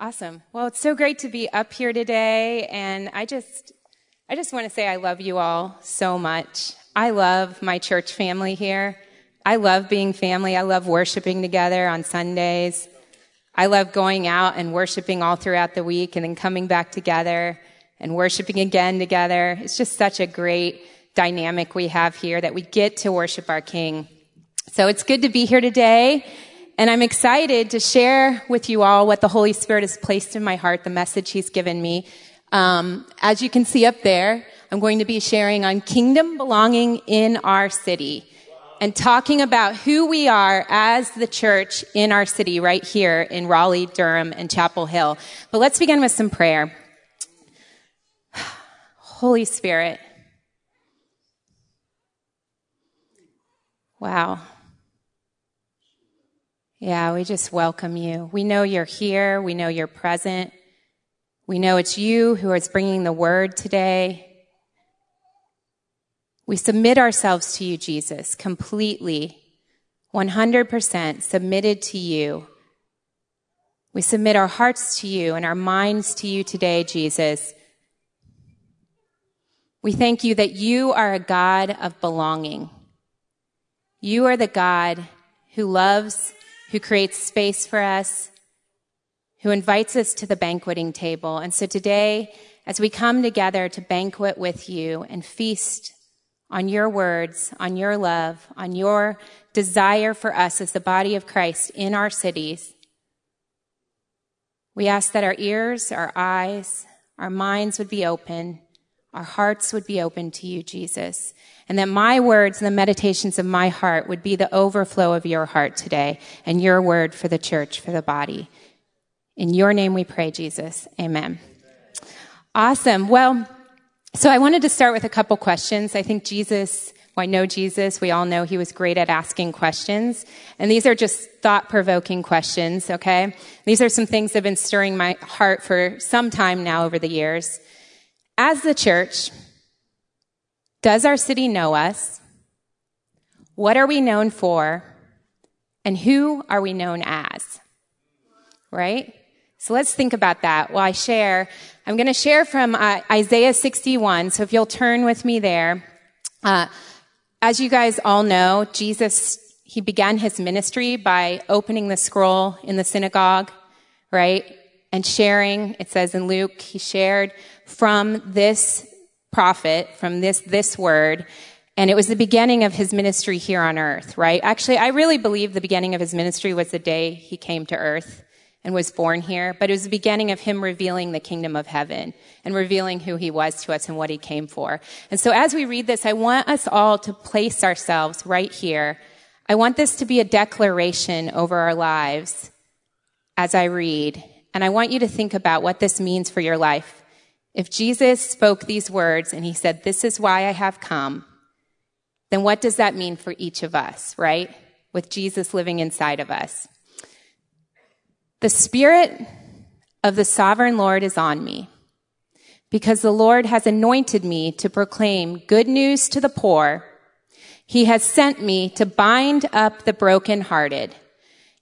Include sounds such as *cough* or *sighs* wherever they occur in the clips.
Awesome. Well, it's so great to be up here today. And I just, I just want to say I love you all so much. I love my church family here. I love being family. I love worshiping together on Sundays. I love going out and worshiping all throughout the week and then coming back together and worshiping again together. It's just such a great dynamic we have here that we get to worship our King. So it's good to be here today. And I'm excited to share with you all what the Holy Spirit has placed in my heart, the message He's given me. Um, as you can see up there, I'm going to be sharing on kingdom belonging in our city and talking about who we are as the church in our city right here in Raleigh, Durham, and Chapel Hill. But let's begin with some prayer. *sighs* Holy Spirit. Wow. Yeah, we just welcome you. We know you're here. We know you're present. We know it's you who is bringing the word today. We submit ourselves to you, Jesus, completely, 100% submitted to you. We submit our hearts to you and our minds to you today, Jesus. We thank you that you are a God of belonging. You are the God who loves who creates space for us, who invites us to the banqueting table. And so today, as we come together to banquet with you and feast on your words, on your love, on your desire for us as the body of Christ in our cities, we ask that our ears, our eyes, our minds would be open, our hearts would be open to you, Jesus and that my words and the meditations of my heart would be the overflow of your heart today and your word for the church, for the body. In your name we pray, Jesus. Amen. Awesome. Well, so I wanted to start with a couple questions. I think Jesus, well, I know Jesus. We all know he was great at asking questions. And these are just thought provoking questions, okay? These are some things that have been stirring my heart for some time now over the years. As the church, does our city know us? What are we known for? And who are we known as? Right? So let's think about that while I share. I'm going to share from uh, Isaiah 61. So if you'll turn with me there. Uh, as you guys all know, Jesus, he began his ministry by opening the scroll in the synagogue, right? And sharing, it says in Luke, he shared from this prophet from this, this word. And it was the beginning of his ministry here on earth, right? Actually, I really believe the beginning of his ministry was the day he came to earth and was born here, but it was the beginning of him revealing the kingdom of heaven and revealing who he was to us and what he came for. And so as we read this, I want us all to place ourselves right here. I want this to be a declaration over our lives as I read. And I want you to think about what this means for your life. If Jesus spoke these words and he said, This is why I have come, then what does that mean for each of us, right? With Jesus living inside of us. The Spirit of the sovereign Lord is on me because the Lord has anointed me to proclaim good news to the poor. He has sent me to bind up the brokenhearted,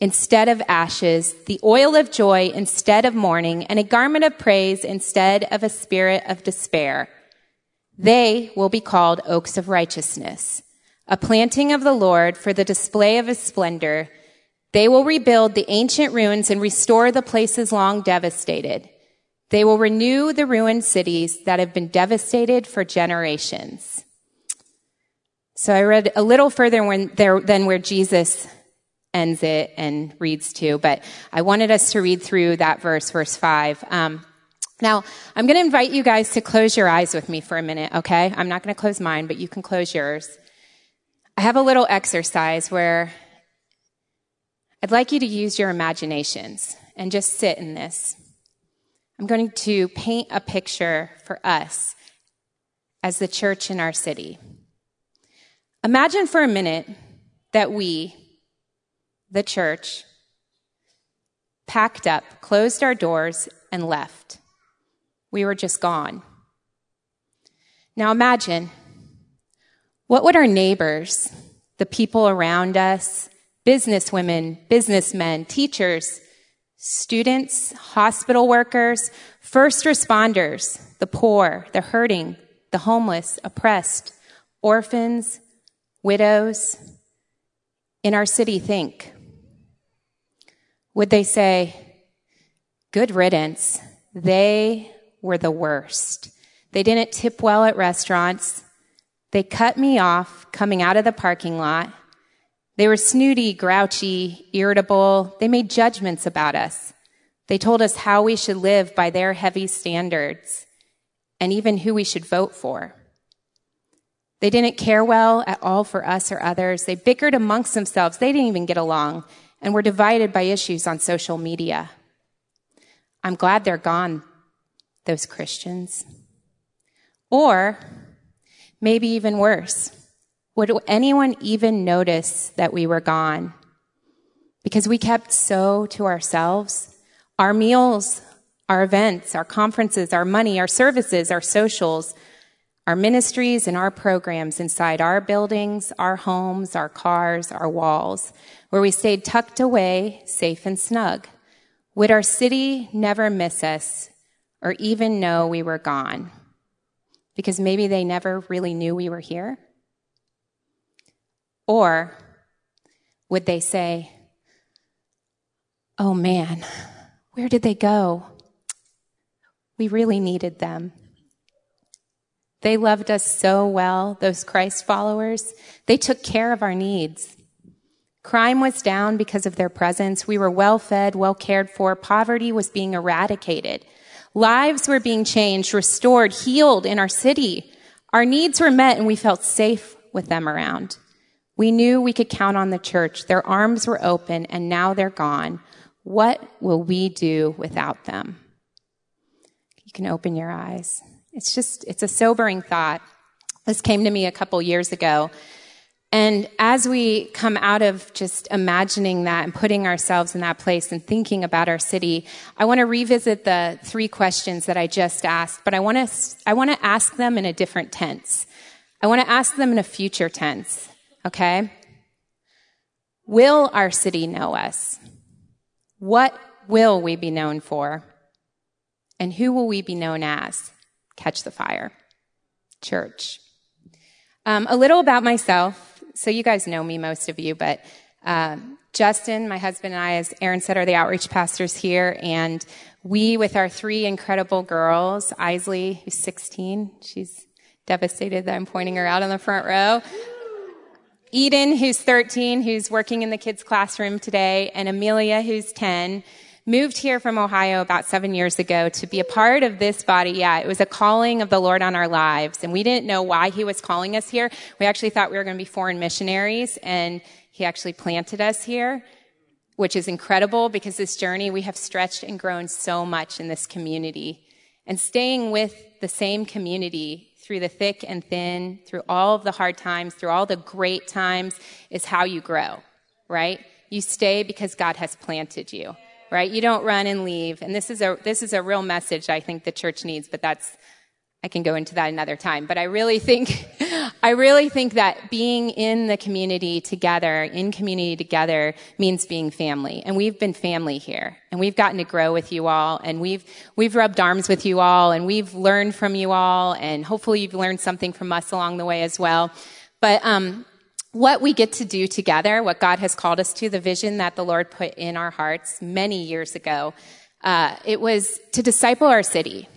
instead of ashes, the oil of joy instead of mourning, and a garment of praise instead of a spirit of despair. They will be called oaks of righteousness a planting of the Lord for the display of his splendor. They will rebuild the ancient ruins and restore the places long devastated. They will renew the ruined cities that have been devastated for generations. So I read a little further when there, than where Jesus ends it and reads to, but I wanted us to read through that verse, verse five. Um, now, I'm going to invite you guys to close your eyes with me for a minute, okay? I'm not going to close mine, but you can close yours. I have a little exercise where I'd like you to use your imaginations and just sit in this. I'm going to paint a picture for us as the church in our city. Imagine for a minute that we, the church, packed up, closed our doors, and left. We were just gone. Now imagine what would our neighbors, the people around us, businesswomen, businessmen, teachers, students, hospital workers, first responders, the poor, the hurting, the homeless, oppressed, orphans, widows in our city think? Would they say, good riddance? They were the worst. They didn't tip well at restaurants. They cut me off coming out of the parking lot. They were snooty, grouchy, irritable. They made judgments about us. They told us how we should live by their heavy standards and even who we should vote for. They didn't care well at all for us or others. They bickered amongst themselves. They didn't even get along and were divided by issues on social media. I'm glad they're gone, those Christians. Or Maybe even worse. Would anyone even notice that we were gone? Because we kept so to ourselves. Our meals, our events, our conferences, our money, our services, our socials, our ministries and our programs inside our buildings, our homes, our cars, our walls, where we stayed tucked away, safe and snug. Would our city never miss us or even know we were gone? because maybe they never really knew we were here? Or would they say, Oh man, where did they go? We really needed them. They loved us so well, those Christ followers. They took care of our needs. Crime was down because of their presence. We were well fed, well cared for. Poverty was being eradicated. Lives were being changed, restored, healed in our city. Our needs were met and we felt safe with them around. We knew we could count on the church. Their arms were open and now they're gone. What will we do without them? You can open your eyes. It's just, it's a sobering thought. This came to me a couple years ago and as we come out of just imagining that and putting ourselves in that place and thinking about our city, I want to revisit the three questions that I just asked, but I want to, I want to ask them in a different tense. I want to ask them in a future tense. Okay? Will our city know us? What will we be known for? And who will we be known as? Catch the fire. Church. Um, a little about myself so you guys know me, most of you, but uh, Justin, my husband, and I, as Aaron said, are the outreach pastors here, and we, with our three incredible girls, Isley, who's 16, she's devastated that I'm pointing her out on the front row. Eden, who's 13, who's working in the kids' classroom today, and Amelia, who's 10, moved here from Ohio about seven years ago to be a part of this body. Yeah, it was a calling of the Lord on our lives. And we didn't know why he was calling us here. We actually thought we were going to be foreign missionaries and he actually planted us here, which is incredible because this journey we have stretched and grown so much in this community. And staying with the same community through the thick and thin, through all of the hard times, through all the great times is how you grow, right? You stay because God has planted you right? You don't run and leave. And this is a, this is a real message I think the church needs, but that's, I can go into that another time. But I really think, *laughs* I really think that being in the community together, in community together means being family. And we've been family here. And we've gotten to grow with you all. And we've, we've rubbed arms with you all. And we've learned from you all. And hopefully you've learned something from us along the way as well. But, um, what we get to do together, what God has called us to, the vision that the Lord put in our hearts many years ago, uh, it was to disciple our city.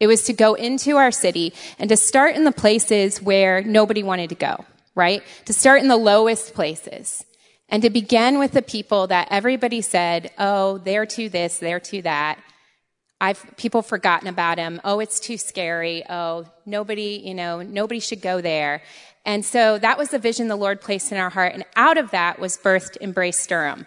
It was to go into our city and to start in the places where nobody wanted to go, right? To start in the lowest places and to begin with the people that everybody said, oh, they're to this, they're to that. I've people forgotten about him. Oh, it's too scary. Oh, nobody, you know, nobody should go there. And so that was the vision the Lord placed in our heart. And out of that was birthed Embrace Durham.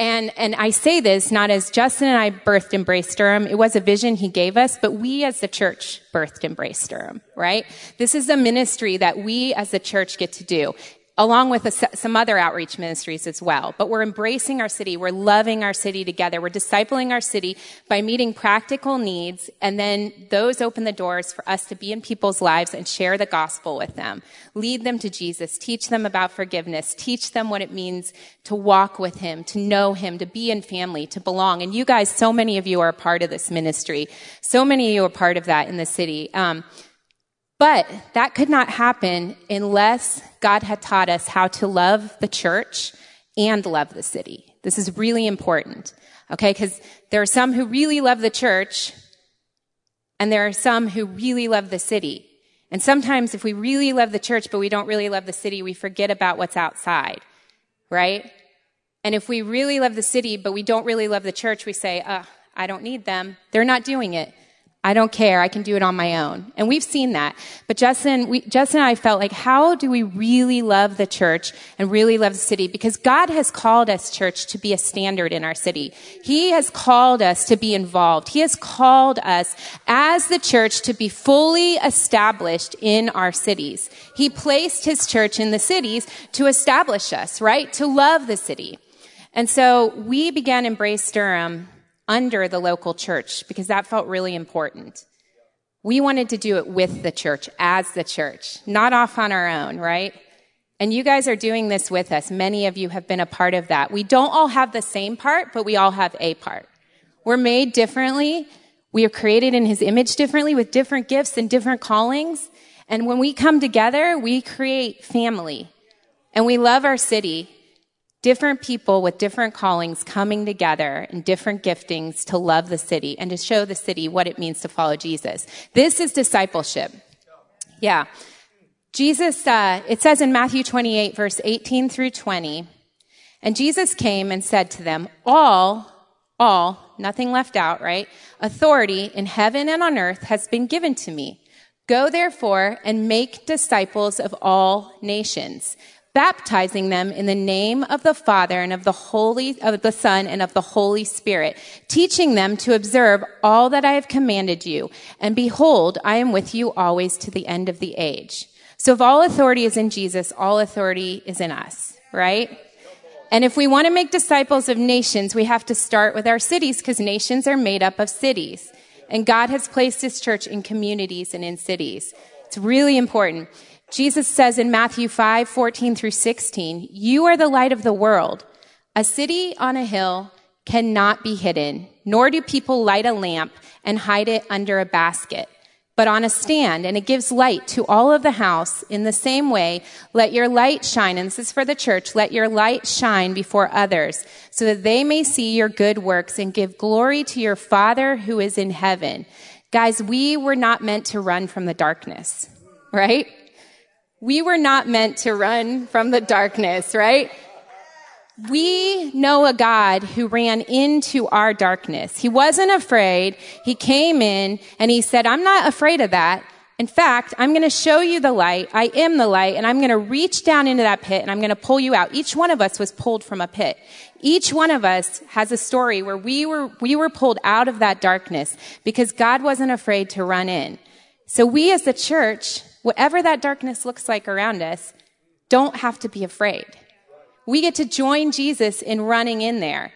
And, and I say this not as Justin and I birthed Embrace Durham. It was a vision he gave us, but we as the church birthed Embrace Durham, right? This is a ministry that we as the church get to do along with a, some other outreach ministries as well. But we're embracing our city. We're loving our city together. We're discipling our city by meeting practical needs. And then those open the doors for us to be in people's lives and share the gospel with them. Lead them to Jesus. Teach them about forgiveness. Teach them what it means to walk with him, to know him, to be in family, to belong. And you guys, so many of you are a part of this ministry. So many of you are part of that in the city. Um, but that could not happen unless God had taught us how to love the church and love the city. This is really important. Okay, because there are some who really love the church and there are some who really love the city. And sometimes if we really love the church but we don't really love the city, we forget about what's outside. Right? And if we really love the city but we don't really love the church, we say, uh, I don't need them. They're not doing it. I don't care. I can do it on my own. And we've seen that. But Justin, we, Justin and I felt like, how do we really love the church and really love the city? Because God has called us, church, to be a standard in our city. He has called us to be involved. He has called us as the church to be fully established in our cities. He placed his church in the cities to establish us, right? To love the city. And so we began Embrace Durham under the local church because that felt really important. We wanted to do it with the church, as the church, not off on our own, right? And you guys are doing this with us. Many of you have been a part of that. We don't all have the same part, but we all have a part. We're made differently. We are created in his image differently with different gifts and different callings. And when we come together, we create family. And we love our city different people with different callings coming together and different giftings to love the city and to show the city what it means to follow Jesus. This is discipleship. Yeah. Jesus, uh, it says in Matthew 28 verse 18 through 20, and Jesus came and said to them, all, all, nothing left out, right? Authority in heaven and on earth has been given to me. Go therefore and make disciples of all nations baptizing them in the name of the Father and of the Holy, of the Son and of the Holy Spirit, teaching them to observe all that I have commanded you. And behold, I am with you always to the end of the age. So if all authority is in Jesus, all authority is in us, right? And if we want to make disciples of nations, we have to start with our cities because nations are made up of cities. And God has placed his church in communities and in cities. It's really important. Jesus says in Matthew 5, 14 through 16, you are the light of the world. A city on a hill cannot be hidden, nor do people light a lamp and hide it under a basket, but on a stand, and it gives light to all of the house. In the same way, let your light shine, and this is for the church, let your light shine before others, so that they may see your good works and give glory to your Father who is in heaven. Guys, we were not meant to run from the darkness, right? We were not meant to run from the darkness, right? We know a God who ran into our darkness. He wasn't afraid. He came in and he said, I'm not afraid of that. In fact, I'm going to show you the light. I am the light and I'm going to reach down into that pit and I'm going to pull you out. Each one of us was pulled from a pit. Each one of us has a story where we were, we were pulled out of that darkness because God wasn't afraid to run in. So we as the church whatever that darkness looks like around us, don't have to be afraid. We get to join Jesus in running in there.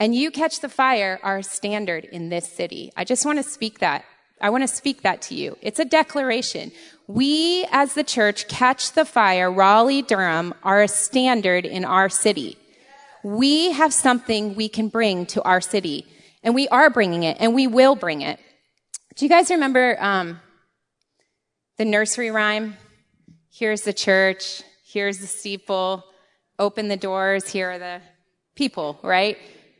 And you catch the fire are a standard in this city. I just want to speak that. I want to speak that to you. It's a declaration. We as the church catch the fire, Raleigh, Durham are a standard in our city. We have something we can bring to our city and we are bringing it and we will bring it. Do you guys remember, um, the nursery rhyme. Here's the church. Here's the steeple. Open the doors. Here are the people, right?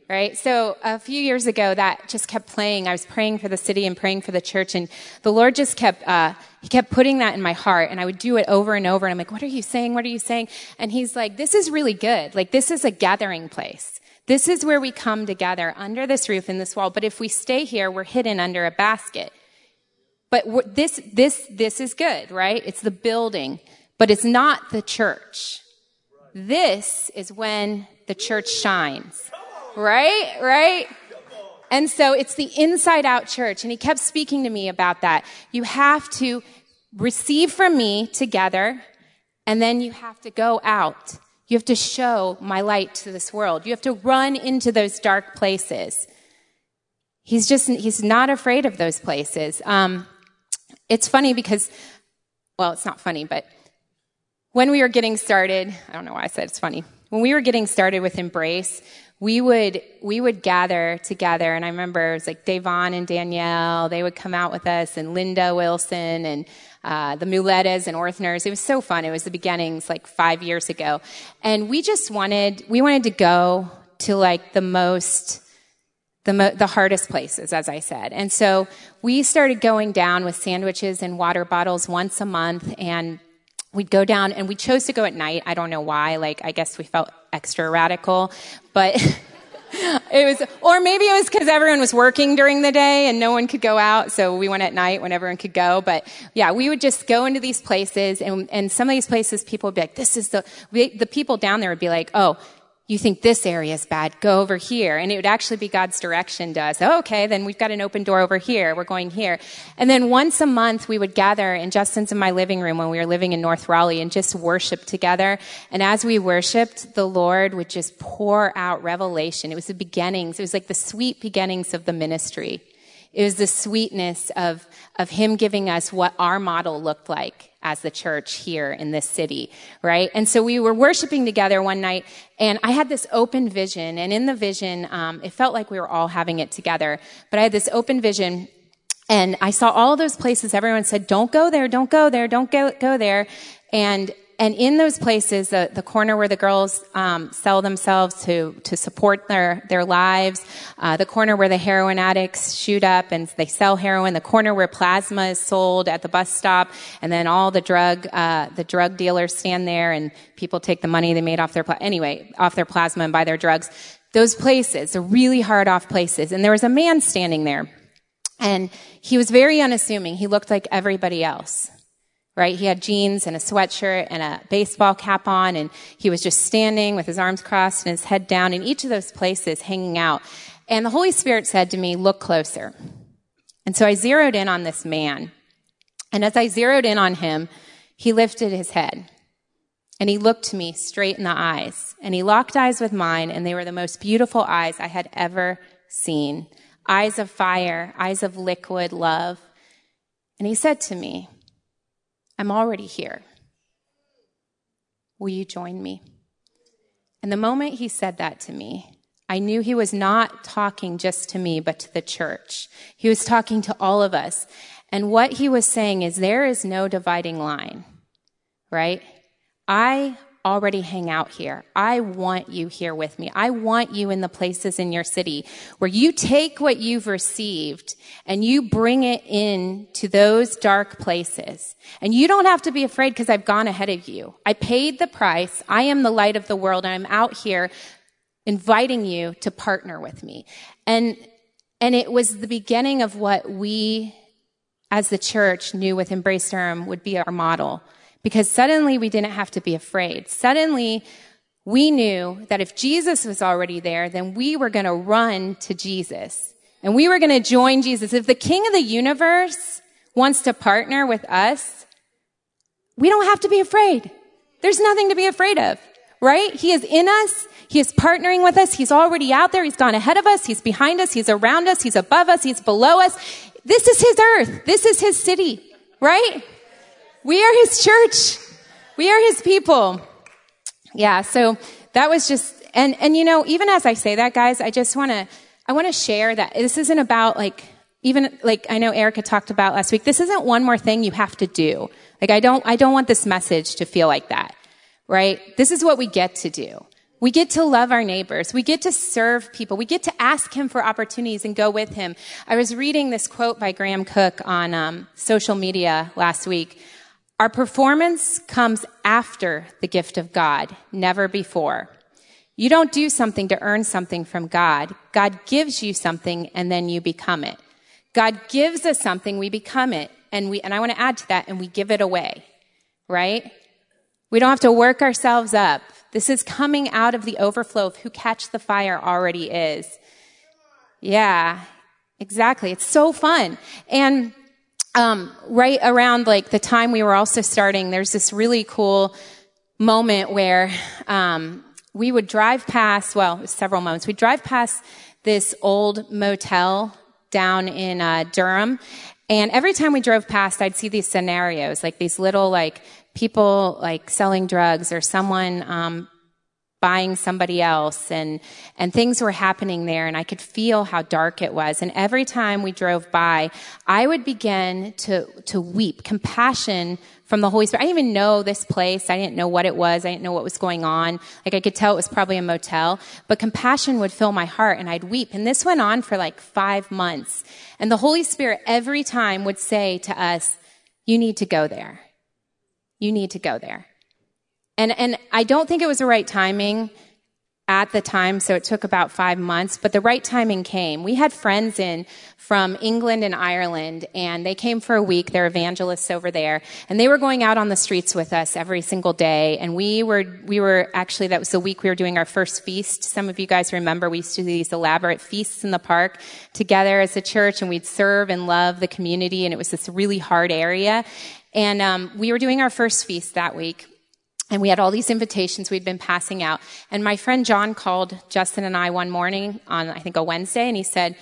Right? So a few years ago, that just kept playing. I was praying for the city and praying for the church, and the Lord just kept, uh, He kept putting that in my heart, and I would do it over and over, and I'm like, what are you saying? What are you saying? And He's like, this is really good. Like, this is a gathering place. This is where we come together under this roof in this wall, but if we stay here, we're hidden under a basket. But this, this, this is good, right? It's the building, but it's not the church. This is when the church shines. Right? Right? And so it's the inside out church. And he kept speaking to me about that. You have to receive from me together, and then you have to go out. You have to show my light to this world. You have to run into those dark places. He's just, he's not afraid of those places. Um, it's funny because, well, it's not funny, but when we were getting started, I don't know why I said it's funny. When we were getting started with Embrace, we would we would gather together and i remember it was like davon and danielle they would come out with us and linda wilson and uh, the muletas and orthners. It was so fun. It was the beginnings like five years ago. And we just wanted we wanted to go to like the most the, mo- the hardest places, as I said. And so we started going down with sandwiches and water bottles once a month and we'd go down and we chose to go at night. I don't know why. Like, I guess we felt extra radical, but *laughs* it was, or maybe it was because everyone was working during the day and no one could go out. So we went at night when everyone could go. But yeah, we would just go into these places and, and some of these places people would be like, this is the, we, the people down there would be like, oh, you think this area is bad, go over here. And it would actually be God's direction to us. Oh, okay, then we've got an open door over here. We're going here. And then once a month, we would gather in Justin's and my living room when we were living in North Raleigh and just worship together. And as we worshiped, the Lord would just pour out revelation. It was the beginnings. It was like the sweet beginnings of the ministry. It was the sweetness of, of Him giving us what our model looked like as the church here in this city, right? And so we were worshiping together one night, and I had this open vision, and in the vision, um, it felt like we were all having it together. But I had this open vision, and I saw all those places. Everyone said, "Don't go there, don't go there, don't go go there," and and in those places, the, the corner where the girls um, sell themselves to to support their their lives, uh, the corner where the heroin addicts shoot up and they sell heroin, the corner where plasma is sold at the bus stop, and then all the drug uh, the drug dealers stand there and people take the money they made off their pla- anyway off their plasma and buy their drugs. Those places, are really hard off places, and there was a man standing there, and he was very unassuming. He looked like everybody else right? He had jeans and a sweatshirt and a baseball cap on, and he was just standing with his arms crossed and his head down in each of those places, hanging out. And the Holy Spirit said to me, Look closer. And so I zeroed in on this man. And as I zeroed in on him, he lifted his head and he looked me straight in the eyes and he locked eyes with mine and they were the most beautiful eyes I had ever seen. Eyes of fire, eyes of liquid love. And he said to me, I'm already here. Will you join me? And the moment he said that to me, I knew he was not talking just to me, but to the church. He was talking to all of us. And what he was saying is there is no dividing line, right? I already hang out here. I want you here with me. I want you in the places in your city where you take what you've received and you bring it in to those dark places. And you don't have to be afraid because I've gone ahead of you. I paid the price. I am the light of the world and I'm out here inviting you to partner with me. And, and it was the beginning of what we as the church knew with Embrace Durham would be our model because suddenly we didn't have to be afraid. Suddenly we knew that if Jesus was already there, then we were going to run to Jesus and we were going to join Jesus. If the king of the universe wants to partner with us, we don't have to be afraid. There's nothing to be afraid of, right? He is in us. He is partnering with us. He's already out there. He's gone ahead of us. He's behind us. He's around us. He's above us. He's below us. This is his earth. This is his city, right? We are his church. We are his people. Yeah, so that was just, and, and you know, even as I say that, guys, I just want to, I want to share that this isn't about like, even like I know Erica talked about last week, this isn't one more thing you have to do. Like I don't, I don't want this message to feel like that, right? This is what we get to do. We get to love our neighbors. We get to serve people. We get to ask him for opportunities and go with him. I was reading this quote by Graham Cooke on um, social media last week our performance comes after the gift of God, never before. You don't do something to earn something from God. God gives you something and then you become it. God gives us something, we become it. And we, and I want to add to that, and we give it away. Right? We don't have to work ourselves up This is coming out of the overflow of who Catch the Fire already is. Yeah, exactly. It's so fun. And um, right around like the time we were also starting, there's this really cool moment where um, we would drive past. Well, several moments. We'd drive past this old motel down in uh, Durham, and every time we drove past, I'd see these scenarios, like these little like people like selling drugs or someone um, buying somebody else and and things were happening there and I could feel how dark it was. And every time we drove by I would begin to to weep compassion from the Holy Spirit. I didn't even know this place. I didn't know what it was. I didn't know what was going on. Like I could tell it was probably a motel but compassion would fill my heart and I'd weep. And this went on for like 5 months. And the Holy Spirit every time would say to us you need to go there. You need to go there and, and I don't think it was the right timing at the time, so it took about five months, but the right timing came. We had friends in from England and Ireland, and they came for a week. They're evangelists over there, and they were going out on the streets with us every single day. And we were, we were actually, that was the week we were doing our first feast. Some of you guys remember we used to do these elaborate feasts in the park together as a church, and we'd serve and love the community, and it was this really hard area. And um, we were doing our first feast that week. And we had all these invitations we'd been passing out. And my friend John called Justin and I one morning on, I think, a Wednesday, and he said,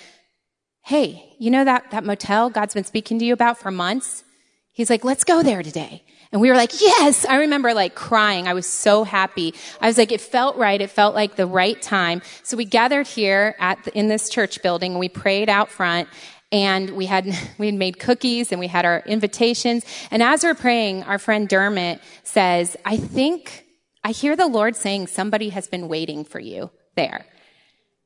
Hey, you know that, that motel God's been speaking to you about for months? He's like, let's go there today. And we were like, yes! I remember like crying. I was so happy. I was like, it felt right. It felt like the right time. So we gathered here at the, in this church building and we prayed out front and we had *laughs* we had made cookies and we had our invitations. And as we're praying our friend dermot says i think i hear the lord saying somebody has been waiting for you there.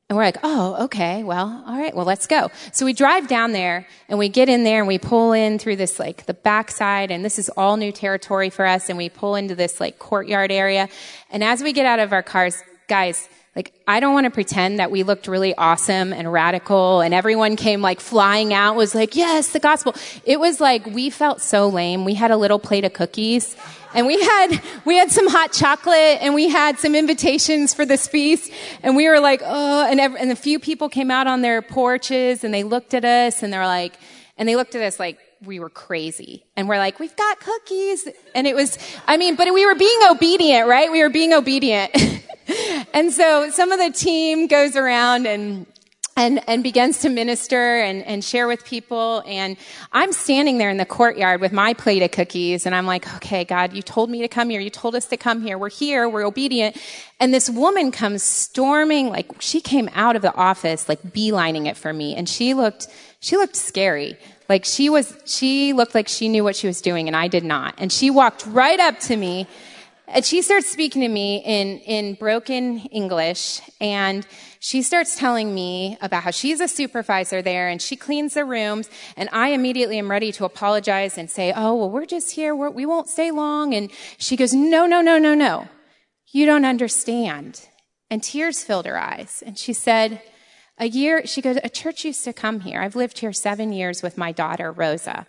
And we're like oh okay. Well all right. Well let's go. So we drive down there and we get in there and we pull in through this like the backside. And this is all new territory for us. And we pull into this like courtyard area. And as we get out of our cars guys like, I don't want to pretend that we looked really awesome and radical and everyone came like flying out was like, yes, the gospel. It was like, we felt so lame. We had a little plate of cookies and we had, we had some hot chocolate and we had some invitations for this feast and we were like, oh, and, and a few people came out on their porches and they looked at us and they're like, and they looked at us like, we were crazy. And we're like, we've got cookies. And it was, I mean, but we were being obedient, right? We were being obedient. *laughs* and so some of the team goes around and and, and begins to minister and, and share with people. And I'm standing there in the courtyard with my plate of cookies. And I'm like, okay, God, you told me to come here. You told us to come here. We're here. We're obedient. And this woman comes storming, like she came out of the office, like beelining it for me. And she looked, she looked scary. Like she was, she looked like she knew what she was doing and I did not. And she walked right up to me and she starts speaking to me in, in broken English and she starts telling me about how she's a supervisor there and she cleans the rooms and I immediately am ready to apologize and say, oh, well, we're just here. We're, we won't stay long. And she goes, no, no, no, no, no. You don't understand. And tears filled her eyes. And she said, a year, she goes, a church used to come here. I've lived here seven years with my daughter, Rosa.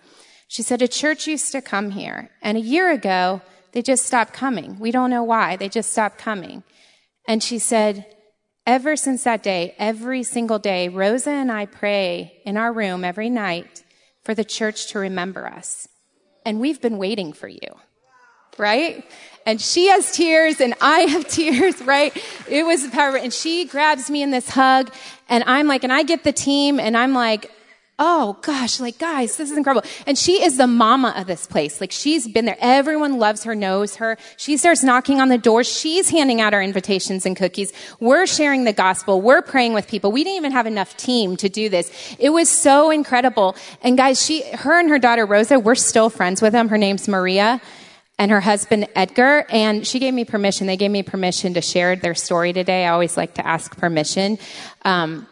She said, a church used to come here. And a year ago, they just stopped coming. We don't know why. They just stopped coming. And she said, ever since that day, every single day, Rosa and I pray in our room every night for the church to remember us. And we've been waiting for you. Right? And she has tears and I have *laughs* tears, right? It was powerful. And she grabs me in this hug and I'm like, and I get the team and I'm like, oh gosh, like guys, this is incredible. And she is the mama of this place. Like she's been there. Everyone loves her, knows her. She starts knocking on the door. She's handing out our invitations and cookies. We're sharing the gospel. We're praying with people. We didn't even have enough team to do this. It was so incredible. And guys, she, her and her daughter Rosa, we're still friends with them. Her name's Maria and her husband Edgar, and she gave me permission. They gave me permission to share their story today. I always like to ask permission. Um,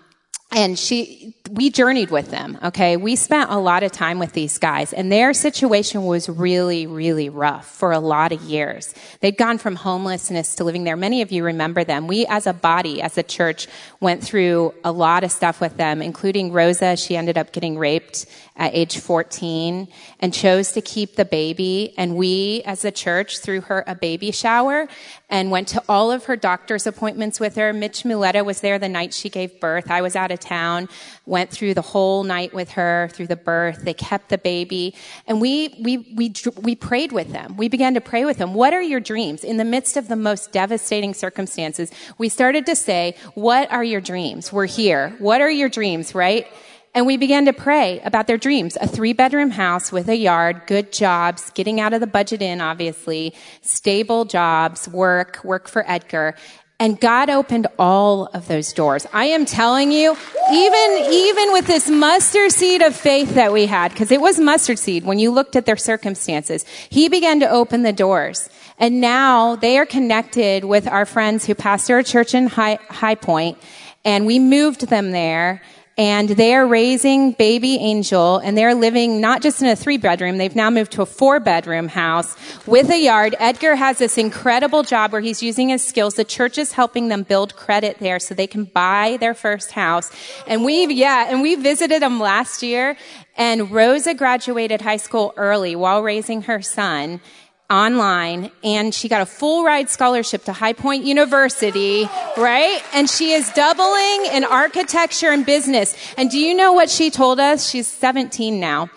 and she, we journeyed with them, okay? We spent a lot of time with these guys, and their situation was really, really rough for a lot of years. They'd gone from homelessness to living there. Many of you remember them. We, as a body, as a church, went through a lot of stuff with them, including Rosa. She ended up getting raped at age 14 and chose to keep the baby. And we, as a church, threw her a baby shower and went to all of her doctor's appointments with her. Mitch Muleta was there the night she gave birth. I was out of town, went through the whole night with her through the birth. They kept the baby and we, we, we, we prayed with them. We began to pray with them. What are your dreams? In the midst of the most devastating circumstances, we started to say, what are your dreams? We're here. What are your dreams, right? And we began to pray about their dreams. A three bedroom house with a yard, good jobs, getting out of the Budget Inn, obviously, stable jobs, work, work for Edgar. And God opened all of those doors. I am telling you, even, even with this mustard seed of faith that we had, because it was mustard seed when you looked at their circumstances, He began to open the doors. And now they are connected with our friends who pastor a church in High, High Point, and we moved them there and they are raising baby Angel and they're living not just in a three bedroom, they've now moved to a four bedroom house with a yard. Edgar has this incredible job where he's using his skills. The church is helping them build credit there so they can buy their first house. And we, yeah, and we visited them last year and Rosa graduated high school early while raising her son online and she got a full ride scholarship to High Point University, right? And she is doubling in architecture and business. And do you know what she told us? She's 17 now.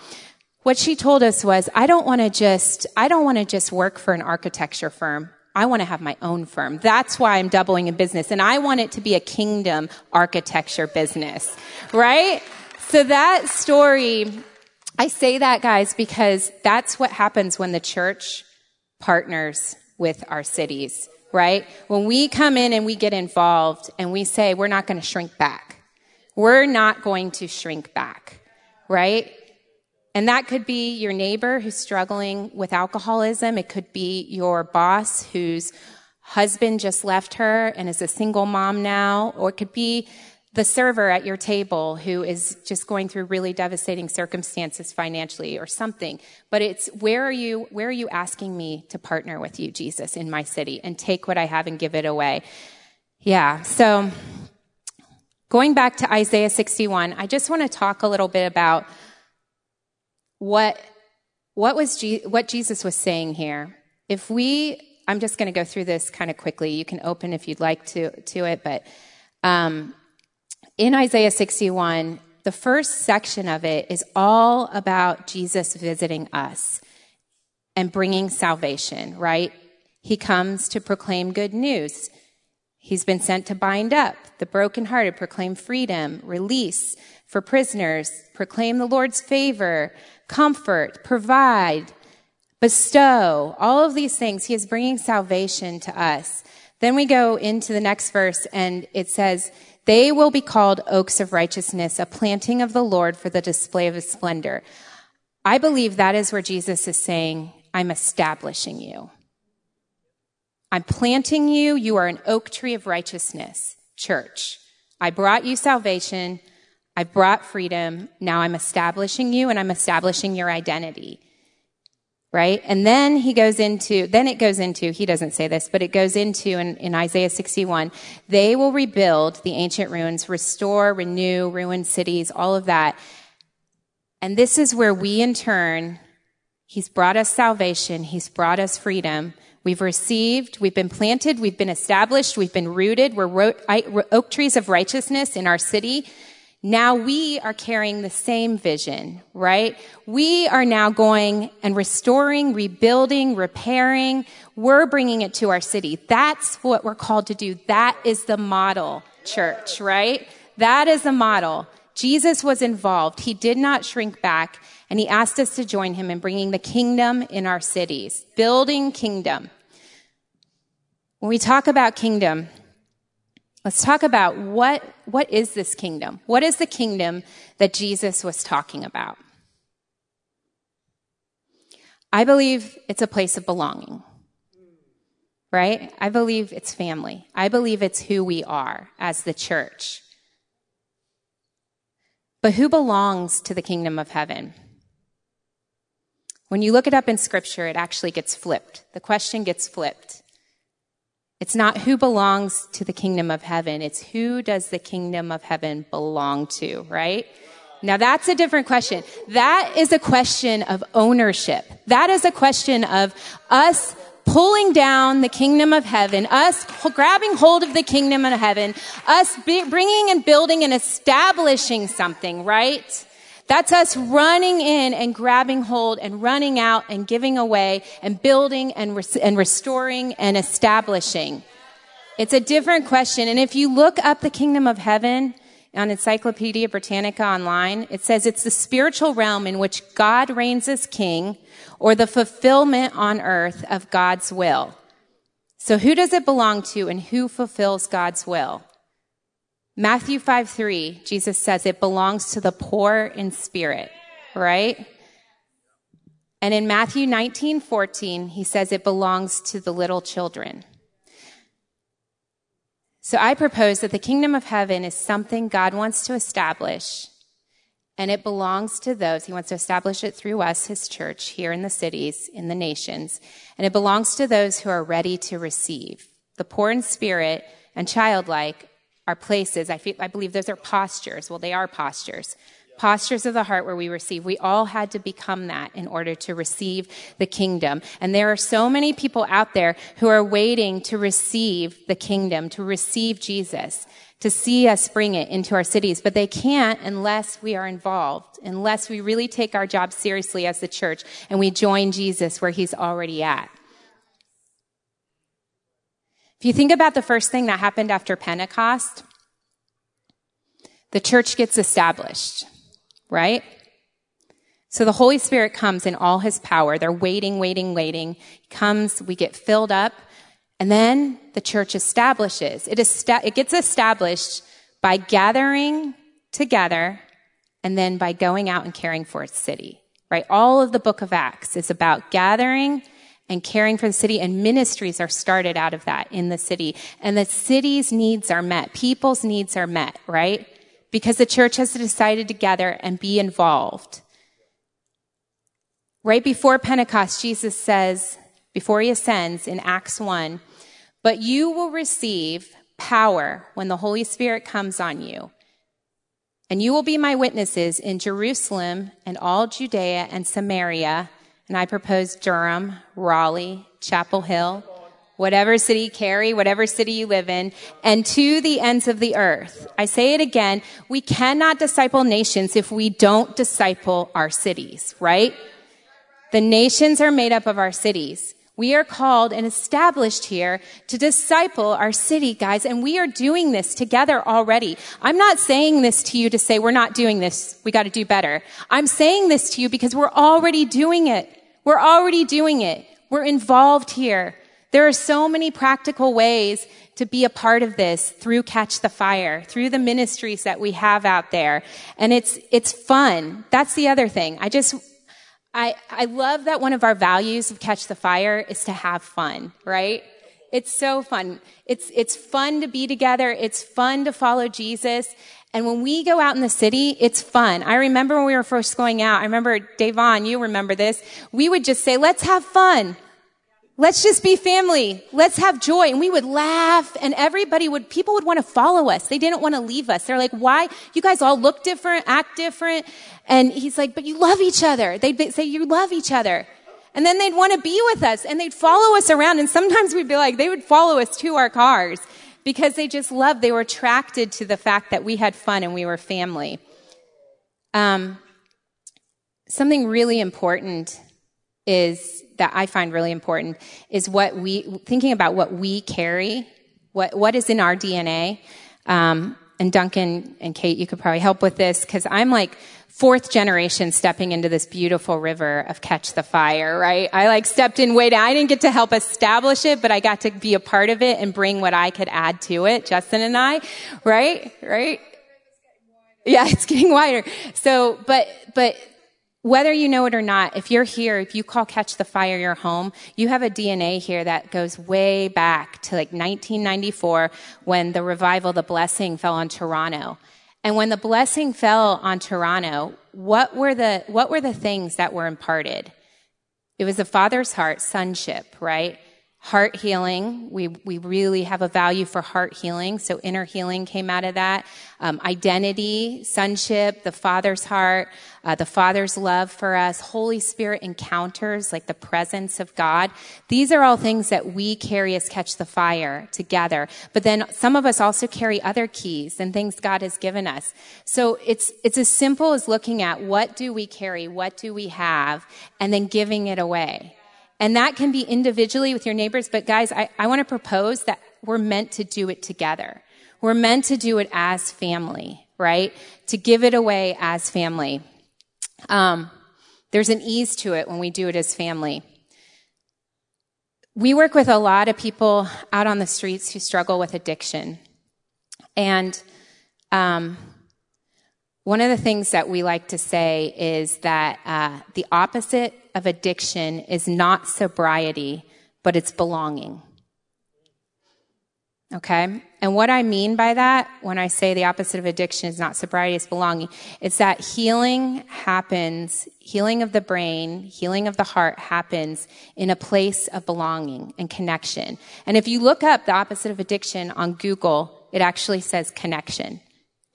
What she told us was, I don't want to just, I don't want to just work for an architecture firm. I want to have my own firm. That's why I'm doubling in business. And I want it to be a kingdom architecture business, right? So that story, I say that guys because that's what happens when the church partners with our cities, right? When we come in and we get involved and we say, we're not going to shrink back. We're not going to shrink back, right? And that could be your neighbor who's struggling with alcoholism. It could be your boss whose husband just left her and is a single mom now. Or it could be the server at your table who is just going through really devastating circumstances financially or something but it's where are you where are you asking me to partner with you jesus in my city? And take what i have and give it away. Yeah so going back to isaiah 61 i just want to talk a little bit about what what was Je- what jesus was saying here. If we i'm just going to go through this kind of quickly. You can open if you'd like to to it but um, in Isaiah 61, the first section of it is all about Jesus visiting us and bringing salvation, right? He comes to proclaim good news. He's been sent to bind up the brokenhearted, proclaim freedom, release for prisoners, proclaim the Lord's favor, comfort, provide, bestow, all of these things. He is bringing salvation to us. Then we go into the next verse and it says, they will be called oaks of righteousness, a planting of the Lord for the display of his splendor. I believe that is where Jesus is saying, I'm establishing you. I'm planting you. You are an oak tree of righteousness, church. I brought you salvation. I brought freedom. Now I'm establishing you and I'm establishing your identity right? And then he goes into, then it goes into, he doesn't say this, but it goes into in, in, Isaiah 61, they will rebuild the ancient ruins, restore, renew, ruined cities, all of that. And this is where we in turn, he's brought us salvation, he's brought us freedom. We've received, we've been planted, we've been established, we've been rooted, we're oak trees of righteousness in our city. Now we are carrying the same vision, right? We are now going and restoring, rebuilding, repairing. We're bringing it to our city. That's what we're called to do. That is the model, church, right? That is the model. Jesus was involved. He did not shrink back and he asked us to join him in bringing the kingdom in our cities, building kingdom. When we talk about kingdom, Let's talk about what, what is this kingdom? What is the kingdom that Jesus was talking about? I believe it's a place of belonging. Right? I believe it's family. I believe it's who we are as the church. But who belongs to the kingdom of heaven? When you look it up in scripture, it actually gets flipped. The question gets flipped. It's not who belongs to the kingdom of heaven. It's who does the kingdom of heaven belong to, right? Now that's a different question. That is a question of ownership. That is a question of us pulling down the kingdom of heaven, us grabbing hold of the kingdom of heaven, us bringing and building and establishing something, right? That's us running in and grabbing hold and running out and giving away and building and, res- and restoring and establishing. It's a different question. And if you look up the kingdom of heaven on Encyclopedia Britannica online, it says it's the spiritual realm in which God reigns as king or the fulfillment on earth of God's will. So who does it belong to and who fulfills God's will? Matthew 5 3, Jesus says it belongs to the poor in spirit, right? And in Matthew 19 14, he says it belongs to the little children. So I propose that the kingdom of heaven is something God wants to establish, and it belongs to those. He wants to establish it through us, his church, here in the cities, in the nations, and it belongs to those who are ready to receive. The poor in spirit and childlike are places. I, feel, I believe those are postures. Well, they are postures. Postures of the heart where we receive. We all had to become that in order to receive the kingdom. And there are so many people out there who are waiting to receive the kingdom, to receive Jesus, to see us bring it into our cities. But they can't unless we are involved, unless we really take our job seriously as the church and we join Jesus where he's already at. If you think about the first thing that happened after Pentecost, the church gets established, right? So the Holy Spirit comes in all his power. They're waiting, waiting, waiting. He comes, we get filled up, and then the church establishes. It, est- it gets established by gathering together and then by going out and caring for its city, right? All of the book of Acts is about gathering and caring for the city and ministries are started out of that in the city. And the city's needs are met. People's needs are met, right? Because the church has decided to gather and be involved. Right before Pentecost, Jesus says, before he ascends in Acts 1, but you will receive power when the Holy Spirit comes on you. And you will be my witnesses in Jerusalem and all Judea and Samaria and I propose Durham, Raleigh, Chapel Hill, whatever city, you carry, whatever city you live in, and to the ends of the earth. I say it again, we cannot disciple nations if we don't disciple our cities, right? The nations are made up of our cities. We are called and established here to disciple our city, guys, and we are doing this together already. I'm not saying this to you to say we're not doing this, we gotta do better. I'm saying this to you because we're already doing it. We're already doing it. We're involved here. There are so many practical ways to be a part of this through Catch the Fire, through the ministries that we have out there. And it's, it's fun. That's the other thing. I just, I, I love that one of our values of Catch the Fire is to have fun, right? It's so fun. It's, it's fun to be together. It's fun to follow Jesus. And when we go out in the city, it's fun. I remember when we were first going out, I remember Davon, you remember this. We would just say, let's have fun. Let's just be family. Let's have joy. And we would laugh and everybody would, people would want to follow us. They didn't want to leave us. They're like, why? You guys all look different, act different. And he's like, but you love each other. They'd say, you love each other. And then they'd want to be with us and they'd follow us around. And sometimes we'd be like, they would follow us to our cars because they just loved, they were attracted to the fact that we had fun and we were family. Um, something really important is that I find really important is what we, thinking about what we carry, what, what is in our DNA. Um, and Duncan and Kate, you could probably help with this because I'm like fourth generation stepping into this beautiful river of catch the fire, right? I like stepped in way down. I didn't get to help establish it, but I got to be a part of it and bring what I could add to it. Justin and I, right? Right? Yeah, *laughs* it's getting wider. So, but, but whether you know it or not, if you're here, if you call Catch the Fire your home, you have a DNA here that goes way back to like 1994 when the revival, the blessing fell on Toronto. And when the blessing fell on Toronto, what were the, what were the things that were imparted? It was the father's heart, sonship, right? Heart healing. We, we really have a value for heart healing. So inner healing came out of that. Um, identity, sonship, the Father's heart, uh, the Father's love for us, Holy Spirit encounters, like the presence of God. These are all things that we carry as catch the fire together. But then some of us also carry other keys and things God has given us. So it's, it's as simple as looking at what do we carry? What do we have? And then giving it away. And that can be individually with your neighbors, but guys, I, I want to propose that we're meant to do it together. We're meant to do it as family, right? To give it away as family. Um, there's an ease to it when we do it as family. We work with a lot of people out on the streets who struggle with addiction. And um, one of the things that we like to say is that uh, the opposite of addiction is not sobriety, but it's belonging. Okay? And what I mean by that, when I say the opposite of addiction is not sobriety, it's belonging, it's that healing happens, healing of the brain, healing of the heart happens in a place of belonging and connection. And if you look up the opposite of addiction on Google, it actually says connection.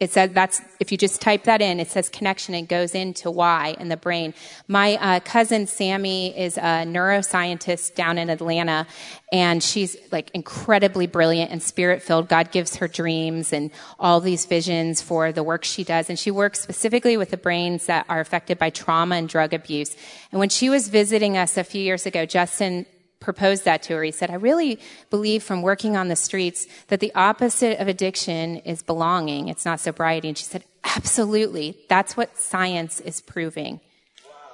It says that's, if you just type that in, it says connection and goes into why in the brain. My uh, cousin Sammy is a neuroscientist down in Atlanta and she's like incredibly brilliant and spirit filled. God gives her dreams and all these visions for the work she does. And she works specifically with the brains that are affected by trauma and drug abuse. And when she was visiting us a few years ago, Justin proposed that to her. He said, I really believe from working on the streets that the opposite of addiction is belonging. It's not sobriety. And she said, absolutely. That's what science is proving.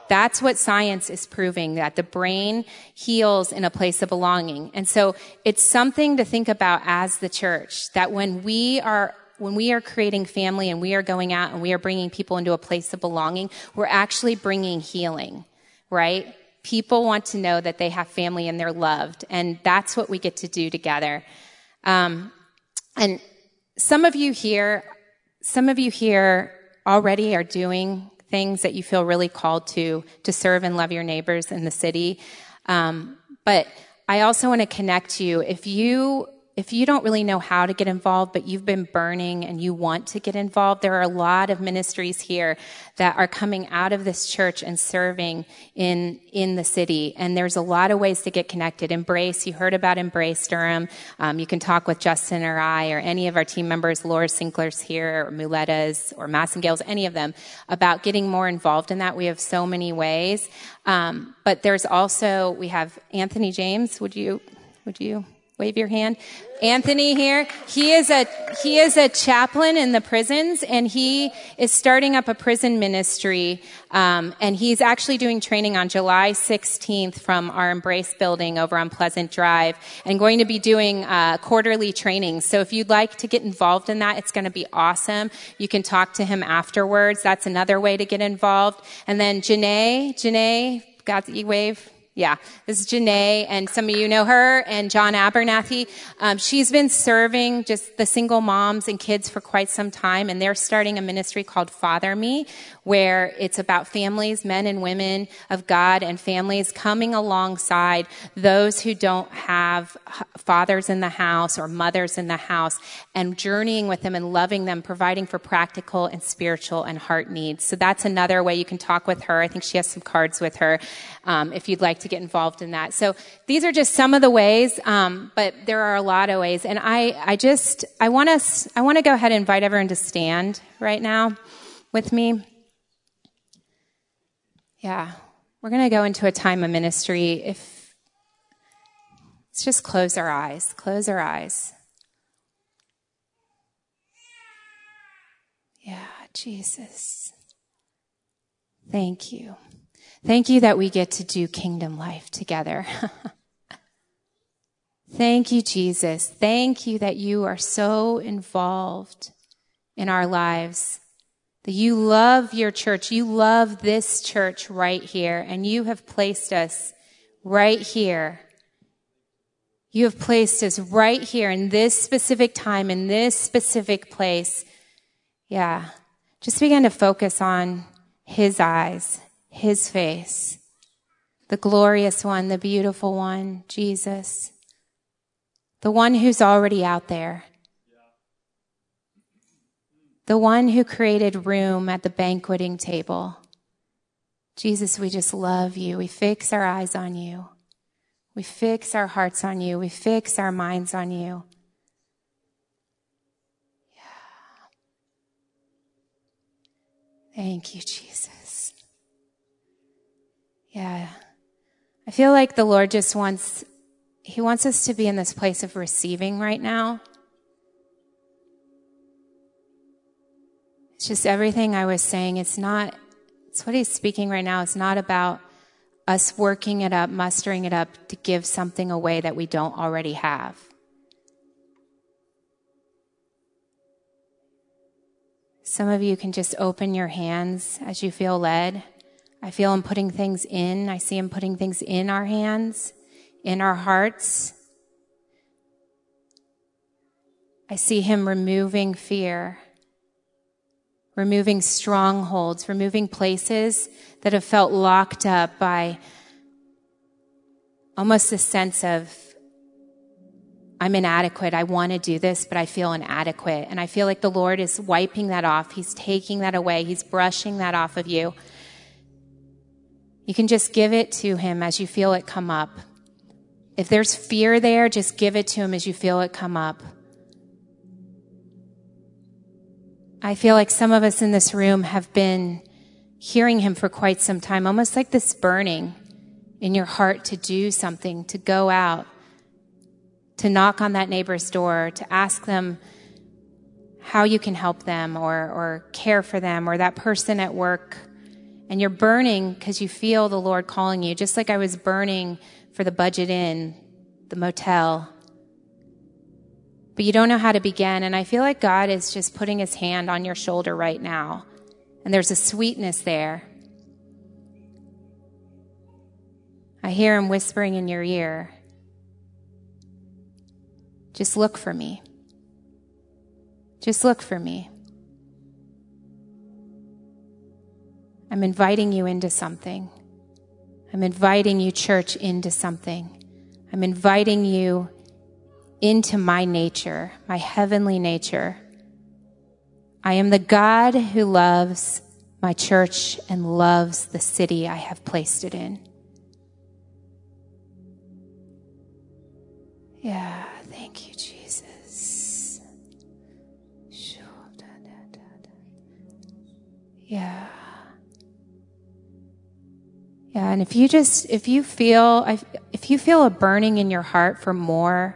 That's what science is proving that the brain heals in a place of belonging. And so it's something to think about as the church that when we are when we are creating family and we are going out and we are bringing people into a place of belonging, we're actually bringing healing, right? People want to know that they have family and they're loved, and that's what we get to do together. Um, and some of you here, some of you here already are doing things that you feel really called to to serve and love your neighbors in the city. Um, but I also want to connect you. If you if you don't really know how to get involved, but you've been burning and you want to get involved, there are a lot of ministries here that are coming out of this church and serving in, in the city. And there's a lot of ways to get connected. Embrace, you heard about Embrace Durham. Um, you can talk with Justin or I or any of our team members, Laura Sinkler's here or Muletta's or Massengale's, any of them about getting more involved in that. We have so many ways. Um, but there's also, we have Anthony James. Would you, would you? Wave your hand. Anthony here. He is a, he is a chaplain in the prisons and he is starting up a prison ministry. Um, and he's actually doing training on July 16th from our Embrace building over on Pleasant Drive and going to be doing, uh, quarterly training. So if you'd like to get involved in that, it's going to be awesome. You can talk to him afterwards. That's another way to get involved. And then Janae, Janae, got the e-wave. Yeah, this is Janae, and some of you know her, and John Abernathy. Um, she's been serving just the single moms and kids for quite some time, and they're starting a ministry called Father Me, where it's about families, men and women of God, and families coming alongside those who don't have fathers in the house or mothers in the house, and journeying with them and loving them, providing for practical and spiritual and heart needs. So that's another way you can talk with her. I think she has some cards with her um, if you'd like to get involved in that. So these are just some of the ways, um, but there are a lot of ways. And I, I just, I want us, I want to go ahead and invite everyone to stand right now with me. Yeah, we're going to go into a time of ministry. If let's just close our eyes, close our eyes. Yeah, Jesus. Thank you. Thank you that we get to do kingdom life together. *laughs* Thank you, Jesus. Thank you that you are so involved in our lives. That you love your church. You love this church right here. And you have placed us right here. You have placed us right here in this specific time, in this specific place. Yeah. Just begin to focus on his eyes, his face, the glorious one, the beautiful one, Jesus, the one who's already out there, the one who created room at the banqueting table. Jesus, we just love you. We fix our eyes on you. We fix our hearts on you. We fix our minds on you. Thank you, Jesus. Yeah. I feel like the Lord just wants, He wants us to be in this place of receiving right now. It's just everything I was saying. It's not, it's what He's speaking right now. It's not about us working it up, mustering it up to give something away that we don't already have. Some of you can just open your hands as you feel led. I feel him putting things in. I see him putting things in our hands, in our hearts. I see him removing fear, removing strongholds, removing places that have felt locked up by almost a sense of I'm inadequate. I want to do this, but I feel inadequate. And I feel like the Lord is wiping that off. He's taking that away. He's brushing that off of you. You can just give it to Him as you feel it come up. If there's fear there, just give it to Him as you feel it come up. I feel like some of us in this room have been hearing Him for quite some time, almost like this burning in your heart to do something, to go out to knock on that neighbor's door, to ask them how you can help them or, or care for them or that person at work. And you're burning because you feel the Lord calling you, just like I was burning for the Budget Inn the motel. But you don't know how to begin. And I feel like God is just putting his hand on your shoulder right now. And there's a sweetness there. I hear him whispering in your ear. Just look for me. Just look for me. I'm inviting you into something. I'm inviting you, church, into something. I'm inviting you into my nature, my heavenly nature. I am the God who loves my church and loves the city I have placed it in. Yeah. Thank you, Jesus. Yeah. Yeah, and if you just, if you feel, if you feel a burning in your heart for more,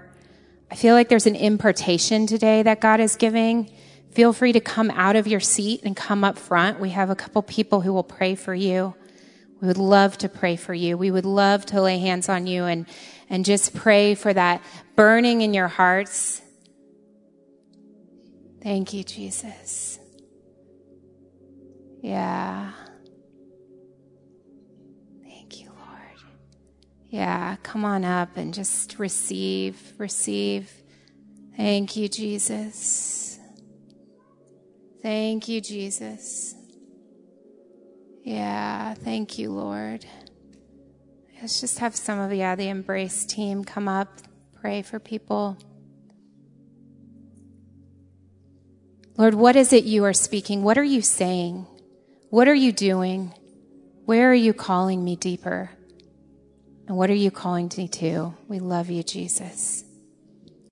I feel like there's an impartation today that God is giving. Feel free to come out of your seat and come up front. We have a couple people who will pray for you. We would love to pray for you. We would love to lay hands on you and, and just pray for that burning in your hearts. Thank you, Jesus. Yeah. Yeah, come on up and just receive, receive. Thank you, Jesus. Thank you, Jesus. Yeah, thank you, Lord. Let's just have some of yeah, the embrace team come up, pray for people. Lord, what is it you are speaking? What are you saying? What are you doing? Where are you calling me deeper? And what are you calling me to? We love you, Jesus.